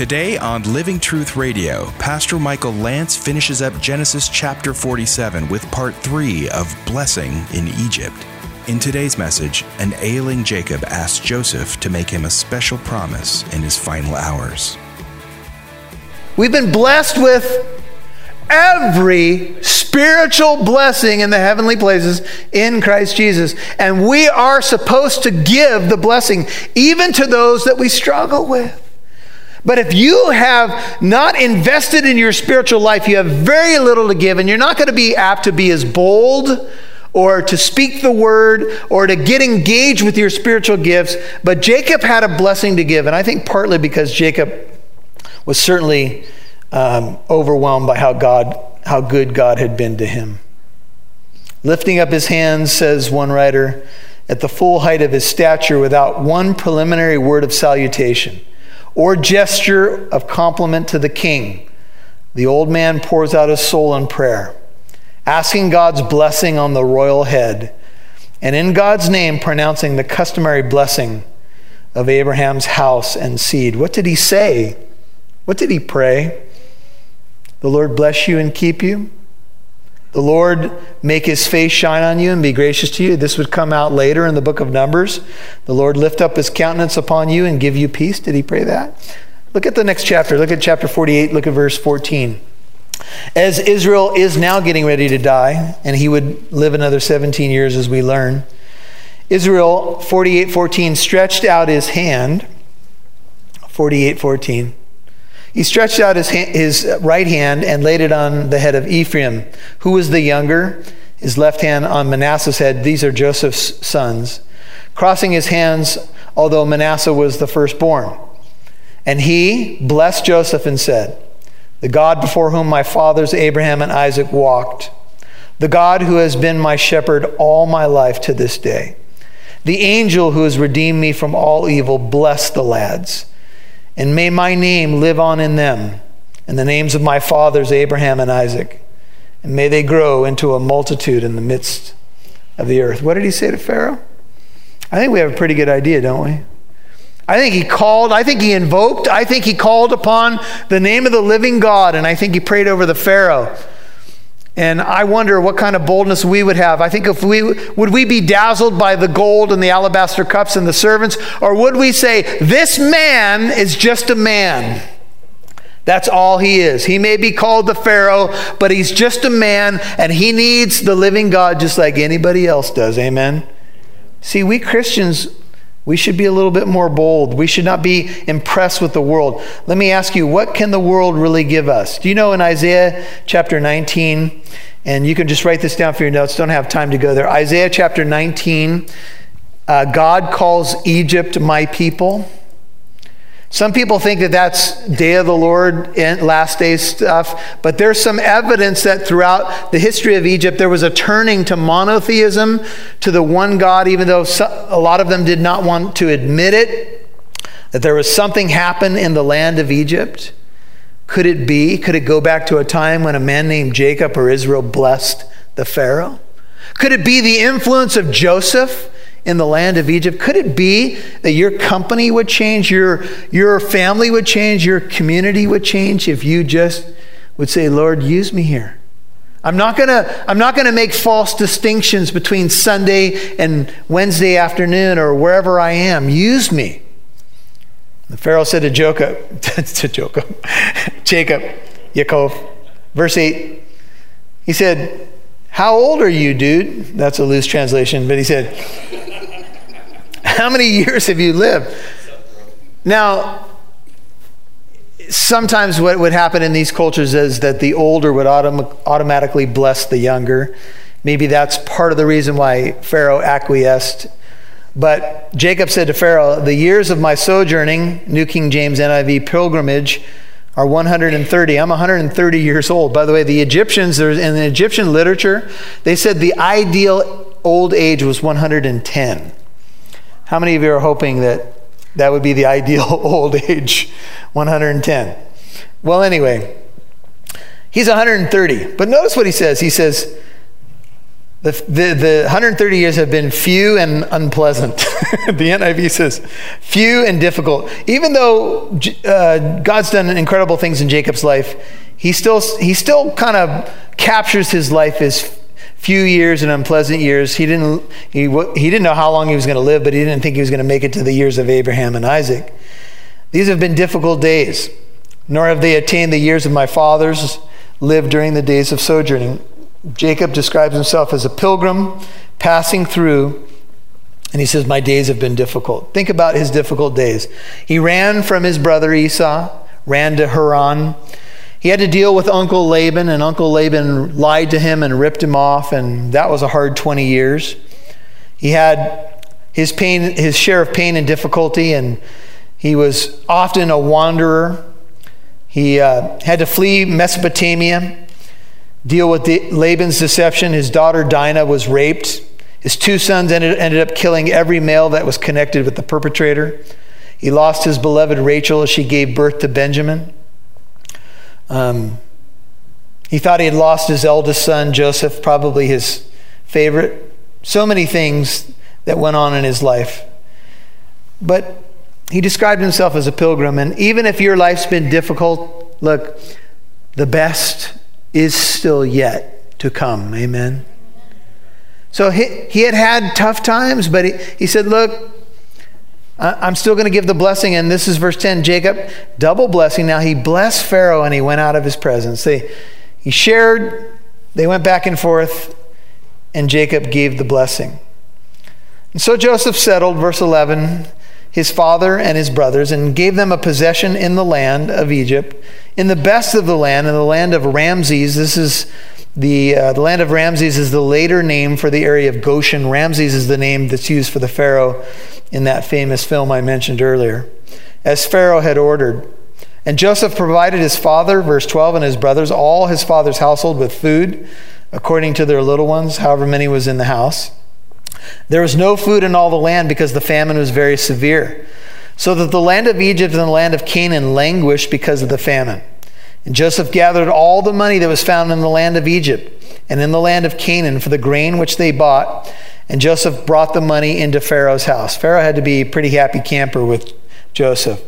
Today on Living Truth Radio, Pastor Michael Lance finishes up Genesis chapter 47 with part 3 of Blessing in Egypt. In today's message, an ailing Jacob asks Joseph to make him a special promise in his final hours. We've been blessed with every spiritual blessing in the heavenly places in Christ Jesus. And we are supposed to give the blessing even to those that we struggle with. But if you have not invested in your spiritual life, you have very little to give, and you're not going to be apt to be as bold or to speak the word or to get engaged with your spiritual gifts. But Jacob had a blessing to give, and I think partly because Jacob was certainly um, overwhelmed by how God, how good God had been to him. Lifting up his hands, says one writer, at the full height of his stature without one preliminary word of salutation or gesture of compliment to the king, the old man pours out his soul in prayer, asking God's blessing on the royal head, and in God's name pronouncing the customary blessing of Abraham's house and seed. What did he say? What did he pray? The Lord bless you and keep you. The Lord make his face shine on you and be gracious to you. This would come out later in the book of Numbers. The Lord lift up his countenance upon you and give you peace. Did he pray that? Look at the next chapter. Look at chapter 48. Look at verse 14. As Israel is now getting ready to die, and he would live another 17 years as we learn, Israel 48:14 stretched out his hand 48:14 he stretched out his, his right hand and laid it on the head of Ephraim, who was the younger, his left hand on Manasseh's head. These are Joseph's sons. Crossing his hands, although Manasseh was the firstborn. And he blessed Joseph and said, The God before whom my fathers Abraham and Isaac walked, the God who has been my shepherd all my life to this day, the angel who has redeemed me from all evil, bless the lads and may my name live on in them, and the names of my fathers, Abraham and Isaac. And may they grow into a multitude in the midst of the earth. What did he say to Pharaoh? I think we have a pretty good idea, don't we? I think he called, I think he invoked, I think he called upon the name of the living God, and I think he prayed over the Pharaoh. And I wonder what kind of boldness we would have. I think if we would we be dazzled by the gold and the alabaster cups and the servants, or would we say, This man is just a man? That's all he is. He may be called the Pharaoh, but he's just a man and he needs the living God just like anybody else does. Amen. See, we Christians, we should be a little bit more bold. We should not be impressed with the world. Let me ask you, what can the world really give us? Do you know in Isaiah chapter 19, and you can just write this down for your notes, don't have time to go there. Isaiah chapter 19, uh, God calls Egypt my people. Some people think that that's Day of the Lord and last day stuff, but there's some evidence that throughout the history of Egypt there was a turning to monotheism, to the one God, even though a lot of them did not want to admit it, that there was something happen in the land of Egypt. Could it be? Could it go back to a time when a man named Jacob or Israel blessed the Pharaoh? Could it be the influence of Joseph? In the land of Egypt? Could it be that your company would change, your, your family would change, your community would change if you just would say, Lord, use me here? I'm not gonna, I'm not gonna make false distinctions between Sunday and Wednesday afternoon or wherever I am. Use me. The Pharaoh said to Jacob, to Jacob, Jacob, Yaakov, verse 8, he said, How old are you, dude? That's a loose translation, but he said, how many years have you lived? Now, sometimes what would happen in these cultures is that the older would autom- automatically bless the younger. Maybe that's part of the reason why Pharaoh acquiesced. But Jacob said to Pharaoh, The years of my sojourning, New King James NIV pilgrimage, are 130. I'm 130 years old. By the way, the Egyptians, in the Egyptian literature, they said the ideal old age was 110. How many of you are hoping that that would be the ideal old age 110? Well, anyway, he's 130. But notice what he says. He says, The, the, the 130 years have been few and unpleasant. the NIV says, few and difficult. Even though uh, God's done incredible things in Jacob's life, he still, he still kind of captures his life as few years and unpleasant years. He didn't, he, he didn't know how long he was going to live, but he didn't think he was going to make it to the years of Abraham and Isaac. These have been difficult days, nor have they attained the years of my fathers lived during the days of sojourning. Jacob describes himself as a pilgrim passing through, and he says, My days have been difficult. Think about his difficult days. He ran from his brother Esau, ran to Haran. He had to deal with Uncle Laban, and Uncle Laban lied to him and ripped him off, and that was a hard 20 years. He had his pain, his share of pain and difficulty, and he was often a wanderer. He uh, had to flee Mesopotamia deal with the, Laban's deception. His daughter Dinah was raped. His two sons ended, ended up killing every male that was connected with the perpetrator. He lost his beloved Rachel as she gave birth to Benjamin. Um, he thought he had lost his eldest son, Joseph, probably his favorite. So many things that went on in his life. But he described himself as a pilgrim. And even if your life's been difficult, look, the best is still yet to come. Amen. So he, he had had tough times, but he, he said, Look, I'm still going to give the blessing. And this is verse 10 Jacob, double blessing. Now he blessed Pharaoh and he went out of his presence. They, he shared, they went back and forth, and Jacob gave the blessing. And so Joseph settled, verse 11, his father and his brothers, and gave them a possession in the land of Egypt, in the best of the land, in the land of Ramses. This is the, uh, the land of Ramses is the later name for the area of Goshen. Ramses is the name that's used for the Pharaoh in that famous film I mentioned earlier, as Pharaoh had ordered. And Joseph provided his father, verse 12, and his brothers, all his father's household with food, according to their little ones, however many was in the house. There was no food in all the land because the famine was very severe, so that the land of Egypt and the land of Canaan languished because of the famine. And Joseph gathered all the money that was found in the land of Egypt and in the land of Canaan for the grain which they bought, and Joseph brought the money into Pharaoh's house. Pharaoh had to be a pretty happy camper with Joseph.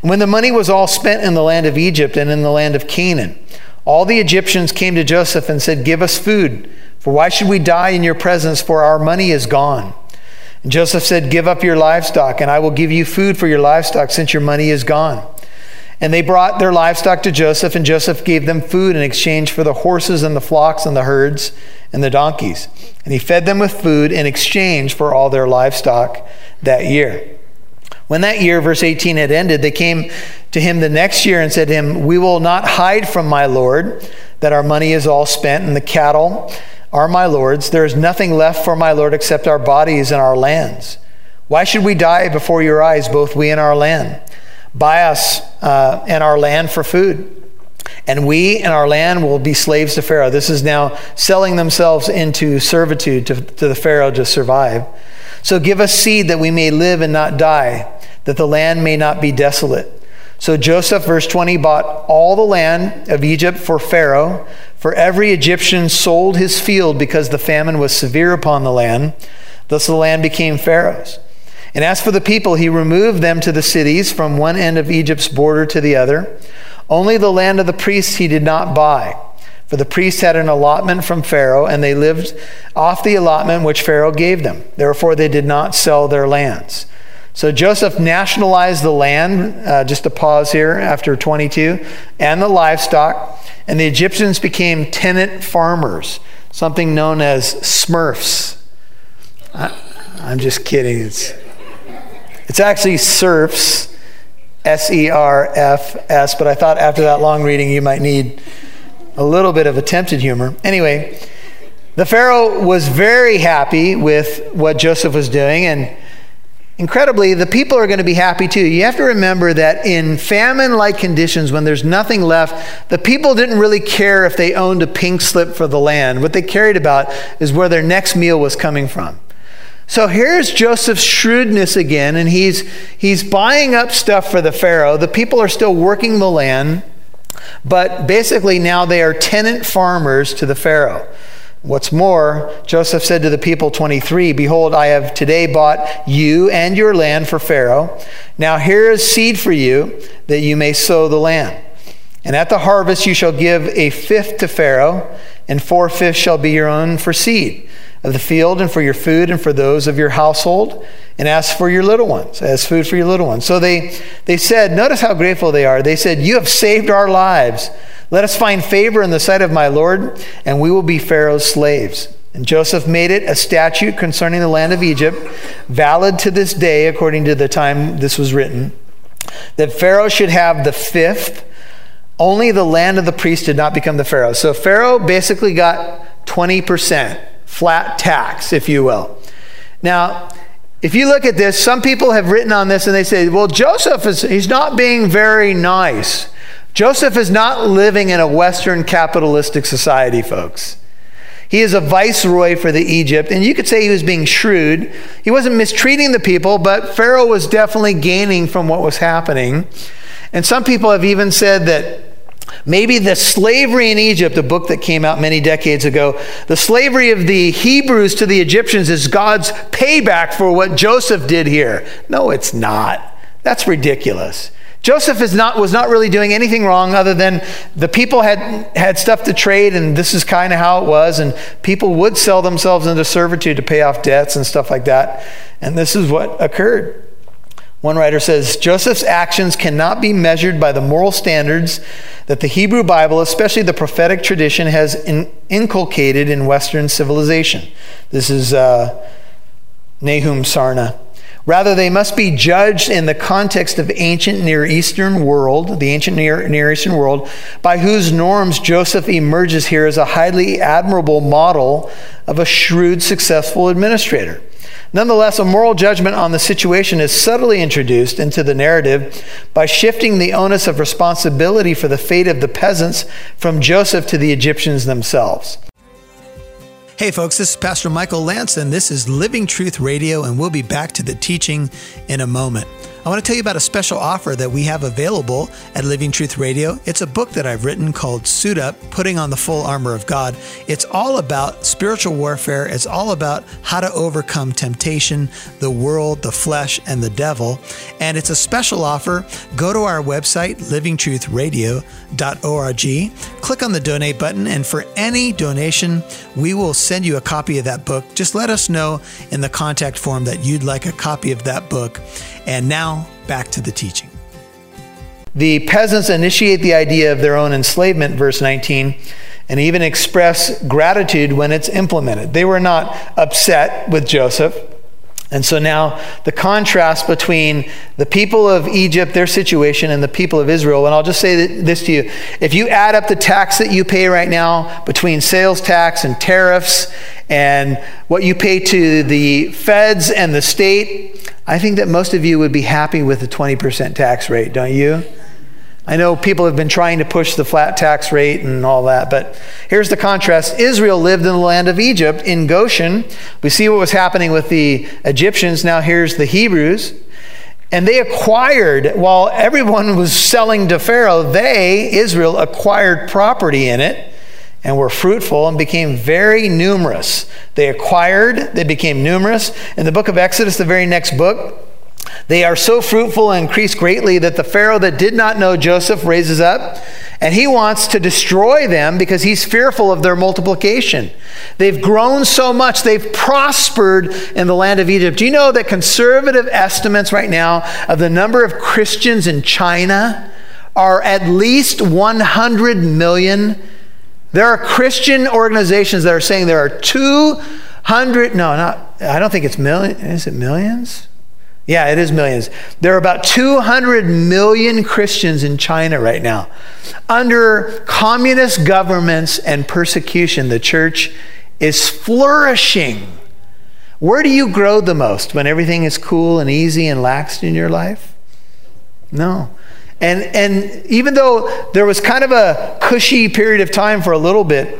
And when the money was all spent in the land of Egypt and in the land of Canaan, all the Egyptians came to Joseph and said, Give us food for why should we die in your presence? For our money is gone. And Joseph said, Give up your livestock, and I will give you food for your livestock, since your money is gone. And they brought their livestock to Joseph, and Joseph gave them food in exchange for the horses and the flocks and the herds and the donkeys. And he fed them with food in exchange for all their livestock that year. When that year, verse 18, had ended, they came to him the next year and said to him, We will not hide from my Lord that our money is all spent, and the cattle are my Lord's. There is nothing left for my Lord except our bodies and our lands. Why should we die before your eyes, both we and our land? Buy us uh, and our land for food. And we and our land will be slaves to Pharaoh. This is now selling themselves into servitude to, to the Pharaoh to survive. So give us seed that we may live and not die, that the land may not be desolate. So Joseph, verse 20, bought all the land of Egypt for Pharaoh, for every Egyptian sold his field because the famine was severe upon the land. Thus the land became Pharaoh's. And as for the people, he removed them to the cities from one end of Egypt's border to the other. Only the land of the priests he did not buy. For the priests had an allotment from Pharaoh, and they lived off the allotment which Pharaoh gave them. Therefore, they did not sell their lands. So Joseph nationalized the land, uh, just a pause here after 22, and the livestock, and the Egyptians became tenant farmers, something known as smurfs. I, am just kidding. It's, it's actually serfs, S E R F S, but I thought after that long reading you might need a little bit of attempted humor. Anyway, the Pharaoh was very happy with what Joseph was doing, and Incredibly, the people are going to be happy too. You have to remember that in famine like conditions, when there's nothing left, the people didn't really care if they owned a pink slip for the land. What they cared about is where their next meal was coming from. So here's Joseph's shrewdness again, and he's, he's buying up stuff for the Pharaoh. The people are still working the land, but basically now they are tenant farmers to the Pharaoh. What's more, Joseph said to the people, 23, Behold, I have today bought you and your land for Pharaoh. Now here is seed for you, that you may sow the land. And at the harvest you shall give a fifth to Pharaoh, and four fifths shall be your own for seed of the field, and for your food, and for those of your household, and as for your little ones, as food for your little ones. So they, they said, Notice how grateful they are. They said, You have saved our lives. Let us find favor in the sight of my Lord, and we will be Pharaoh's slaves. And Joseph made it a statute concerning the land of Egypt, valid to this day, according to the time this was written, that Pharaoh should have the fifth. Only the land of the priest did not become the Pharaoh. So Pharaoh basically got 20%, flat tax, if you will. Now, if you look at this, some people have written on this and they say, well, Joseph is he's not being very nice. Joseph is not living in a Western capitalistic society, folks. He is a viceroy for the Egypt, and you could say he was being shrewd. He wasn't mistreating the people, but Pharaoh was definitely gaining from what was happening. And some people have even said that Maybe the slavery in Egypt, a book that came out many decades ago, the slavery of the Hebrews to the Egyptians is God's payback for what Joseph did here. No, it's not. That's ridiculous. Joseph is not, was not really doing anything wrong other than the people had, had stuff to trade, and this is kind of how it was. And people would sell themselves into servitude to pay off debts and stuff like that. And this is what occurred. One writer says Joseph's actions cannot be measured by the moral standards that the Hebrew Bible, especially the prophetic tradition, has in, inculcated in Western civilization. This is uh, Nahum Sarna. Rather, they must be judged in the context of ancient Near Eastern world, the ancient Near, Near Eastern world, by whose norms Joseph emerges here as a highly admirable model of a shrewd, successful administrator. Nonetheless, a moral judgment on the situation is subtly introduced into the narrative by shifting the onus of responsibility for the fate of the peasants from Joseph to the Egyptians themselves. Hey, folks, this is Pastor Michael Lance, and this is Living Truth Radio, and we'll be back to the teaching in a moment. I want to tell you about a special offer that we have available at Living Truth Radio. It's a book that I've written called Suit Up Putting on the Full Armor of God. It's all about spiritual warfare, it's all about how to overcome temptation, the world, the flesh, and the devil. And it's a special offer. Go to our website, livingtruthradio.org, click on the donate button, and for any donation, we will send you a copy of that book. Just let us know in the contact form that you'd like a copy of that book. And now back to the teaching. The peasants initiate the idea of their own enslavement, verse 19, and even express gratitude when it's implemented. They were not upset with Joseph. And so now the contrast between the people of Egypt, their situation, and the people of Israel. And I'll just say this to you if you add up the tax that you pay right now between sales tax and tariffs and what you pay to the feds and the state, I think that most of you would be happy with the 20% tax rate, don't you? I know people have been trying to push the flat tax rate and all that, but here's the contrast. Israel lived in the land of Egypt, in Goshen. We see what was happening with the Egyptians. Now here's the Hebrews. And they acquired, while everyone was selling to Pharaoh, they, Israel, acquired property in it and were fruitful and became very numerous. They acquired, they became numerous. In the book of Exodus, the very next book, they are so fruitful and increase greatly that the Pharaoh that did not know Joseph raises up, and he wants to destroy them because he's fearful of their multiplication. They've grown so much, they've prospered in the land of Egypt. Do you know that conservative estimates right now of the number of Christians in China are at least 100 million? There are Christian organizations that are saying there are 200, no, not, I don't think it's million, is it millions? Yeah, it is millions. There are about 200 million Christians in China right now. Under communist governments and persecution, the church is flourishing. Where do you grow the most? When everything is cool and easy and laxed in your life? No. And, and even though there was kind of a cushy period of time for a little bit,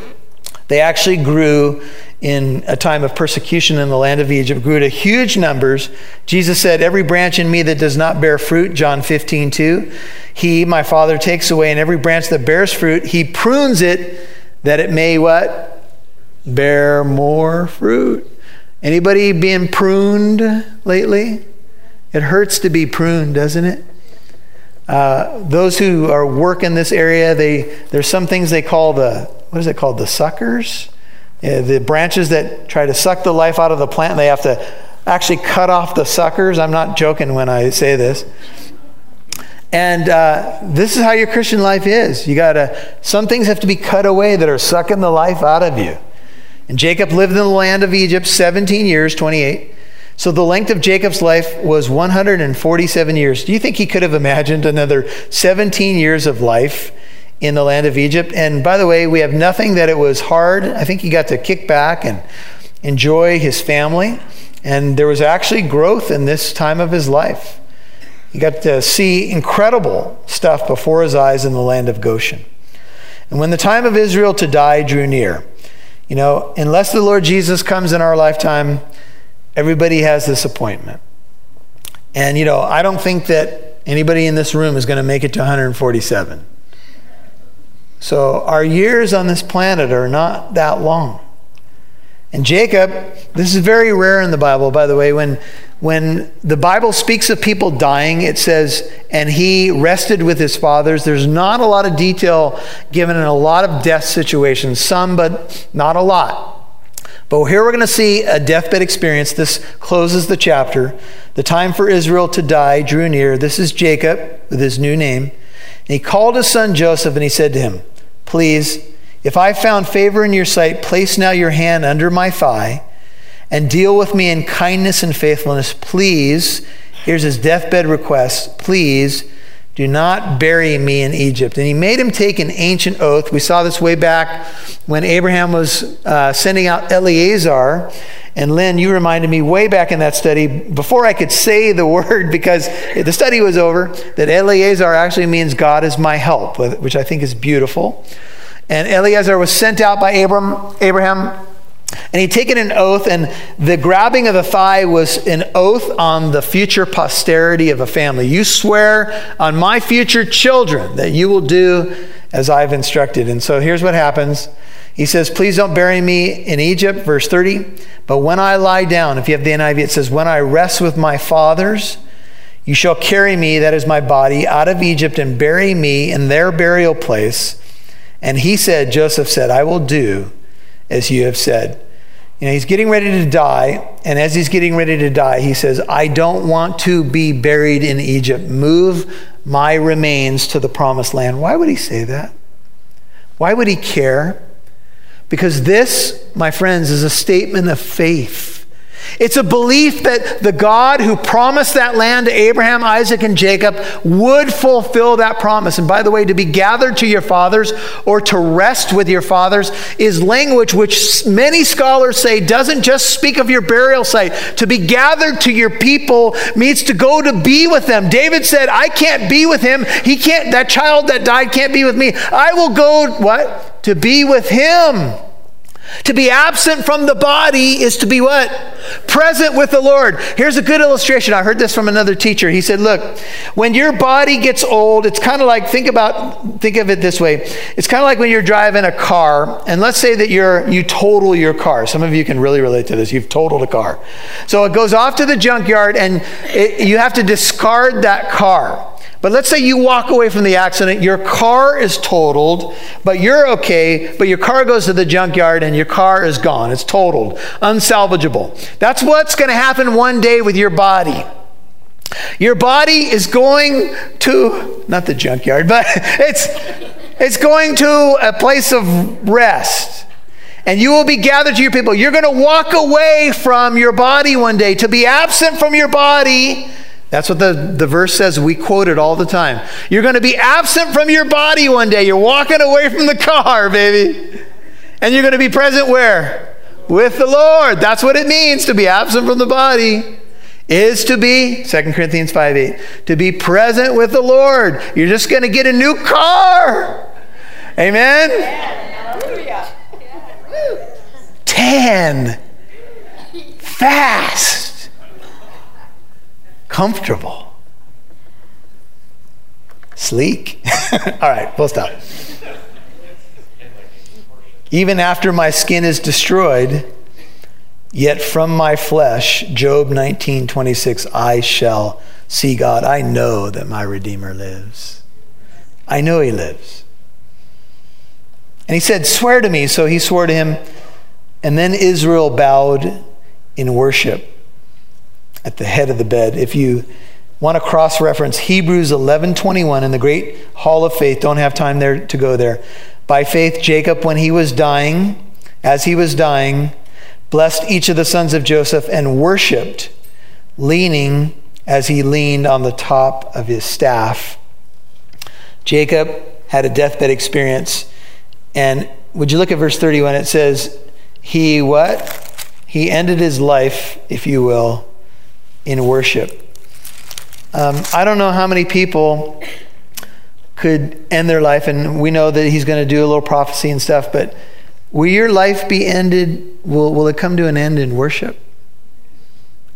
they actually grew in a time of persecution in the land of Egypt, grew to huge numbers. Jesus said, Every branch in me that does not bear fruit, John 15, 2, he, my Father, takes away, and every branch that bears fruit, he prunes it that it may what? bear more fruit. Anybody being pruned lately? It hurts to be pruned, doesn't it? Uh, those who are work in this area, they there's some things they call the what is it called the suckers, the branches that try to suck the life out of the plant. They have to actually cut off the suckers. I'm not joking when I say this. And uh, this is how your Christian life is. You gotta some things have to be cut away that are sucking the life out of you. And Jacob lived in the land of Egypt 17 years, 28. So the length of Jacob's life was 147 years. Do you think he could have imagined another 17 years of life in the land of Egypt? And by the way, we have nothing that it was hard. I think he got to kick back and enjoy his family. And there was actually growth in this time of his life. He got to see incredible stuff before his eyes in the land of Goshen. And when the time of Israel to die drew near, you know, unless the Lord Jesus comes in our lifetime, Everybody has this appointment. And, you know, I don't think that anybody in this room is going to make it to 147. So our years on this planet are not that long. And Jacob, this is very rare in the Bible, by the way. When, when the Bible speaks of people dying, it says, and he rested with his fathers. There's not a lot of detail given in a lot of death situations, some, but not a lot. But here we're going to see a deathbed experience. This closes the chapter. The time for Israel to die drew near. This is Jacob with his new name. And he called his son Joseph and he said to him, Please, if I found favor in your sight, place now your hand under my thigh and deal with me in kindness and faithfulness. Please, here's his deathbed request. Please do not bury me in Egypt. And he made him take an ancient oath. We saw this way back when Abraham was uh, sending out Eliezer. And Lynn, you reminded me way back in that study, before I could say the word, because the study was over, that Eliezer actually means God is my help, which I think is beautiful. And Eliezer was sent out by Abraham and he'd taken an oath, and the grabbing of the thigh was an oath on the future posterity of a family. You swear on my future children that you will do as I've instructed. And so here's what happens. He says, Please don't bury me in Egypt, verse 30. But when I lie down, if you have the NIV, it says, When I rest with my fathers, you shall carry me, that is my body, out of Egypt and bury me in their burial place. And he said, Joseph said, I will do as you have said. You know, he's getting ready to die, and as he's getting ready to die, he says, I don't want to be buried in Egypt. Move my remains to the promised land. Why would he say that? Why would he care? Because this, my friends, is a statement of faith. It's a belief that the God who promised that land to Abraham, Isaac, and Jacob would fulfill that promise. And by the way, to be gathered to your fathers or to rest with your fathers is language which many scholars say doesn't just speak of your burial site. To be gathered to your people means to go to be with them. David said, I can't be with him. He can't, that child that died can't be with me. I will go, what? To be with him. To be absent from the body is to be what? Present with the Lord. Here's a good illustration. I heard this from another teacher. He said, "Look, when your body gets old, it's kind of like think about think of it this way. It's kind of like when you're driving a car, and let's say that you're you total your car. Some of you can really relate to this. You've totaled a car. So it goes off to the junkyard and it, you have to discard that car. But let's say you walk away from the accident, your car is totaled, but you're okay, but your car goes to the junkyard and your car is gone. It's totaled, unsalvageable. That's what's going to happen one day with your body. Your body is going to, not the junkyard, but it's, it's going to a place of rest. And you will be gathered to your people. You're going to walk away from your body one day. To be absent from your body that's what the, the verse says. We quote it all the time. You're going to be absent from your body one day. You're walking away from the car, baby. And you're going to be present where? With the Lord. That's what it means to be absent from the body. Is to be, 2 Corinthians 5 8, to be present with the Lord. You're just going to get a new car. Amen? Hallelujah. 10. Fast comfortable, sleek. All right, we'll stop. Even after my skin is destroyed, yet from my flesh, Job 19, 26, I shall see God. I know that my Redeemer lives. I know he lives. And he said, Swear to me. So he swore to him. And then Israel bowed in worship at the head of the bed. If you want to cross reference Hebrews 11:21 in the great hall of faith, don't have time there to go there. By faith Jacob when he was dying, as he was dying, blessed each of the sons of Joseph and worshiped, leaning as he leaned on the top of his staff. Jacob had a deathbed experience and would you look at verse 31 it says he what? He ended his life, if you will, in worship. Um, I don't know how many people could end their life, and we know that he's going to do a little prophecy and stuff, but will your life be ended? Will, will it come to an end in worship?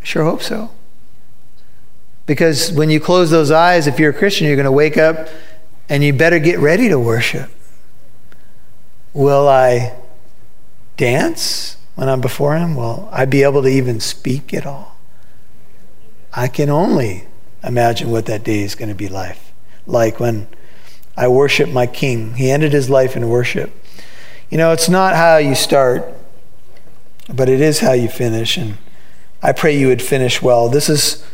I sure hope so. Because when you close those eyes, if you're a Christian, you're going to wake up and you better get ready to worship. Will I dance when I'm before Him? Will I be able to even speak at all? I can only imagine what that day is going to be like. Like when I worship my King. He ended his life in worship. You know, it's not how you start, but it is how you finish. And I pray you would finish well. This is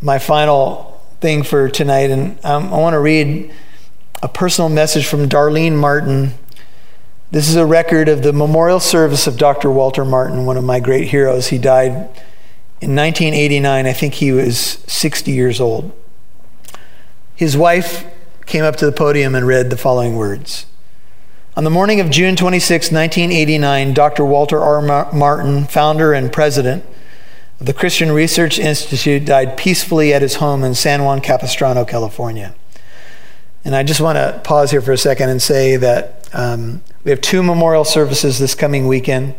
my final thing for tonight. And um, I want to read a personal message from Darlene Martin. This is a record of the memorial service of Dr. Walter Martin, one of my great heroes. He died in 1989, I think he was 60 years old. His wife came up to the podium and read the following words. On the morning of June 26, 1989, Dr. Walter R. Martin, founder and president of the Christian Research Institute, died peacefully at his home in San Juan Capistrano, California. And I just want to pause here for a second and say that um, we have two memorial services this coming weekend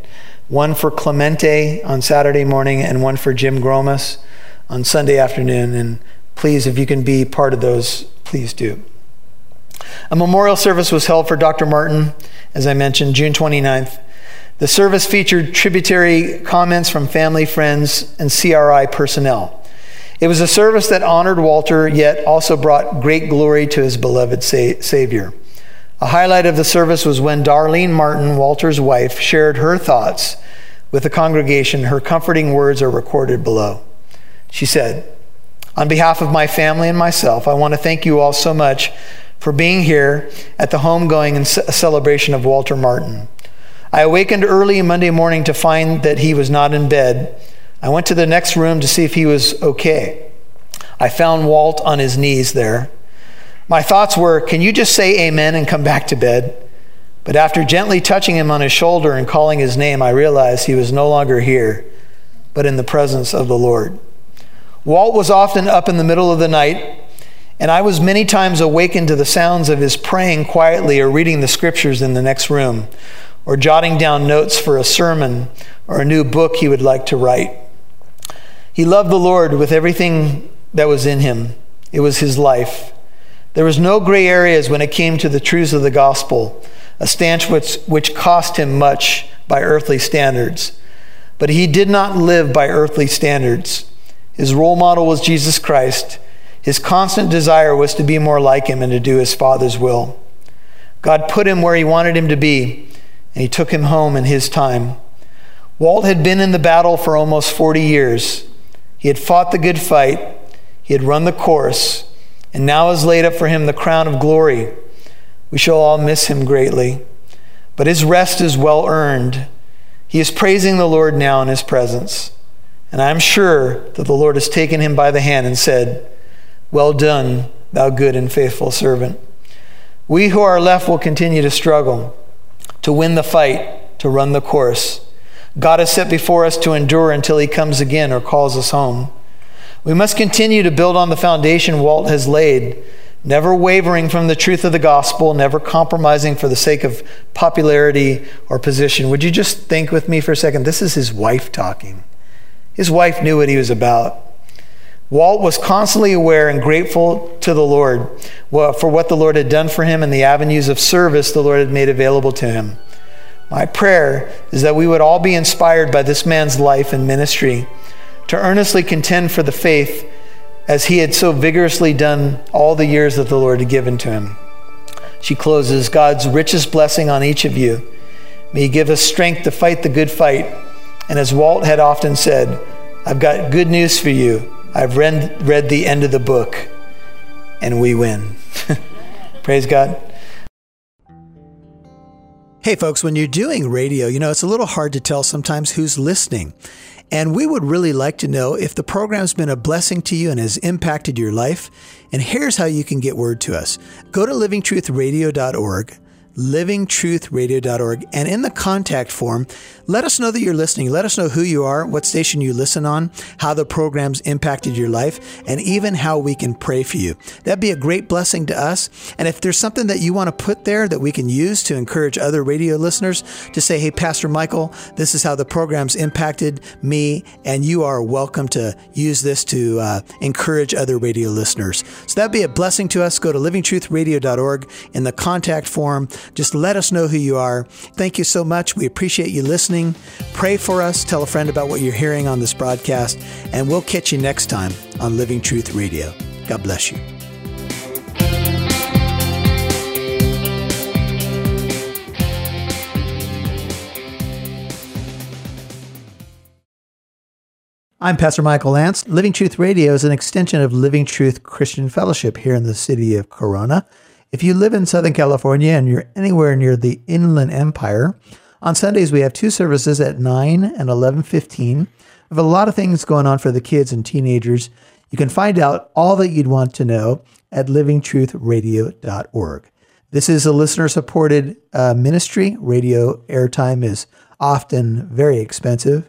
one for Clemente on Saturday morning and one for Jim Gromas on Sunday afternoon. And please, if you can be part of those, please do. A memorial service was held for Dr. Martin, as I mentioned, June 29th. The service featured tributary comments from family, friends, and CRI personnel. It was a service that honored Walter, yet also brought great glory to his beloved sa- Savior. A highlight of the service was when Darlene Martin, Walter's wife, shared her thoughts with the congregation. Her comforting words are recorded below. She said, On behalf of my family and myself, I want to thank you all so much for being here at the homegoing and celebration of Walter Martin. I awakened early Monday morning to find that he was not in bed. I went to the next room to see if he was okay. I found Walt on his knees there. My thoughts were, can you just say amen and come back to bed? But after gently touching him on his shoulder and calling his name, I realized he was no longer here, but in the presence of the Lord. Walt was often up in the middle of the night, and I was many times awakened to the sounds of his praying quietly or reading the scriptures in the next room, or jotting down notes for a sermon or a new book he would like to write. He loved the Lord with everything that was in him, it was his life. There was no gray areas when it came to the truths of the gospel, a stance which, which cost him much by earthly standards. But he did not live by earthly standards. His role model was Jesus Christ. His constant desire was to be more like him and to do his Father's will. God put him where he wanted him to be, and he took him home in his time. Walt had been in the battle for almost 40 years. He had fought the good fight, he had run the course and now is laid up for him the crown of glory. We shall all miss him greatly, but his rest is well earned. He is praising the Lord now in his presence. And I am sure that the Lord has taken him by the hand and said, Well done, thou good and faithful servant. We who are left will continue to struggle, to win the fight, to run the course. God has set before us to endure until he comes again or calls us home. We must continue to build on the foundation Walt has laid, never wavering from the truth of the gospel, never compromising for the sake of popularity or position. Would you just think with me for a second? This is his wife talking. His wife knew what he was about. Walt was constantly aware and grateful to the Lord for what the Lord had done for him and the avenues of service the Lord had made available to him. My prayer is that we would all be inspired by this man's life and ministry to earnestly contend for the faith as he had so vigorously done all the years that the Lord had given to him. She closes God's richest blessing on each of you. May He give us strength to fight the good fight. And as Walt had often said, I've got good news for you. I've read, read the end of the book, and we win. Praise God. Hey, folks, when you're doing radio, you know, it's a little hard to tell sometimes who's listening. And we would really like to know if the program's been a blessing to you and has impacted your life. And here's how you can get word to us go to livingtruthradio.org livingtruthradio.org. And in the contact form, let us know that you're listening. Let us know who you are, what station you listen on, how the program's impacted your life, and even how we can pray for you. That'd be a great blessing to us. And if there's something that you want to put there that we can use to encourage other radio listeners to say, hey, Pastor Michael, this is how the program's impacted me, and you are welcome to use this to uh, encourage other radio listeners. So that'd be a blessing to us. Go to livingtruthradio.org in the contact form. Just let us know who you are. Thank you so much. We appreciate you listening. Pray for us. Tell a friend about what you're hearing on this broadcast. And we'll catch you next time on Living Truth Radio. God bless you. I'm Pastor Michael Lance. Living Truth Radio is an extension of Living Truth Christian Fellowship here in the city of Corona. If you live in Southern California and you're anywhere near the Inland Empire, on Sundays we have two services at 9 and 11:15. We have a lot of things going on for the kids and teenagers. You can find out all that you'd want to know at livingtruthradio.org. This is a listener supported uh, ministry. Radio airtime is often very expensive.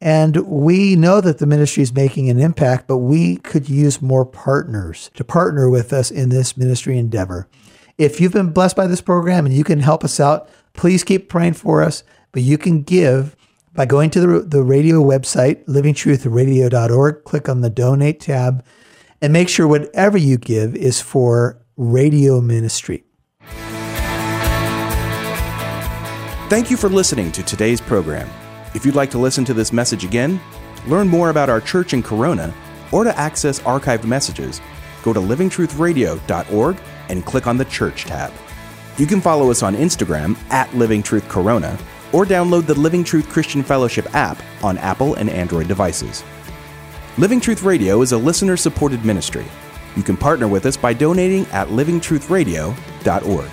And we know that the ministry is making an impact, but we could use more partners to partner with us in this ministry endeavor. If you've been blessed by this program and you can help us out, please keep praying for us. But you can give by going to the, the radio website, livingtruthradio.org, click on the donate tab, and make sure whatever you give is for radio ministry. Thank you for listening to today's program. If you'd like to listen to this message again, learn more about our church in Corona, or to access archived messages, go to livingtruthradio.org and click on the Church tab. You can follow us on Instagram at Living Truth Corona or download the Living Truth Christian Fellowship app on Apple and Android devices. Living Truth Radio is a listener supported ministry. You can partner with us by donating at livingtruthradio.org.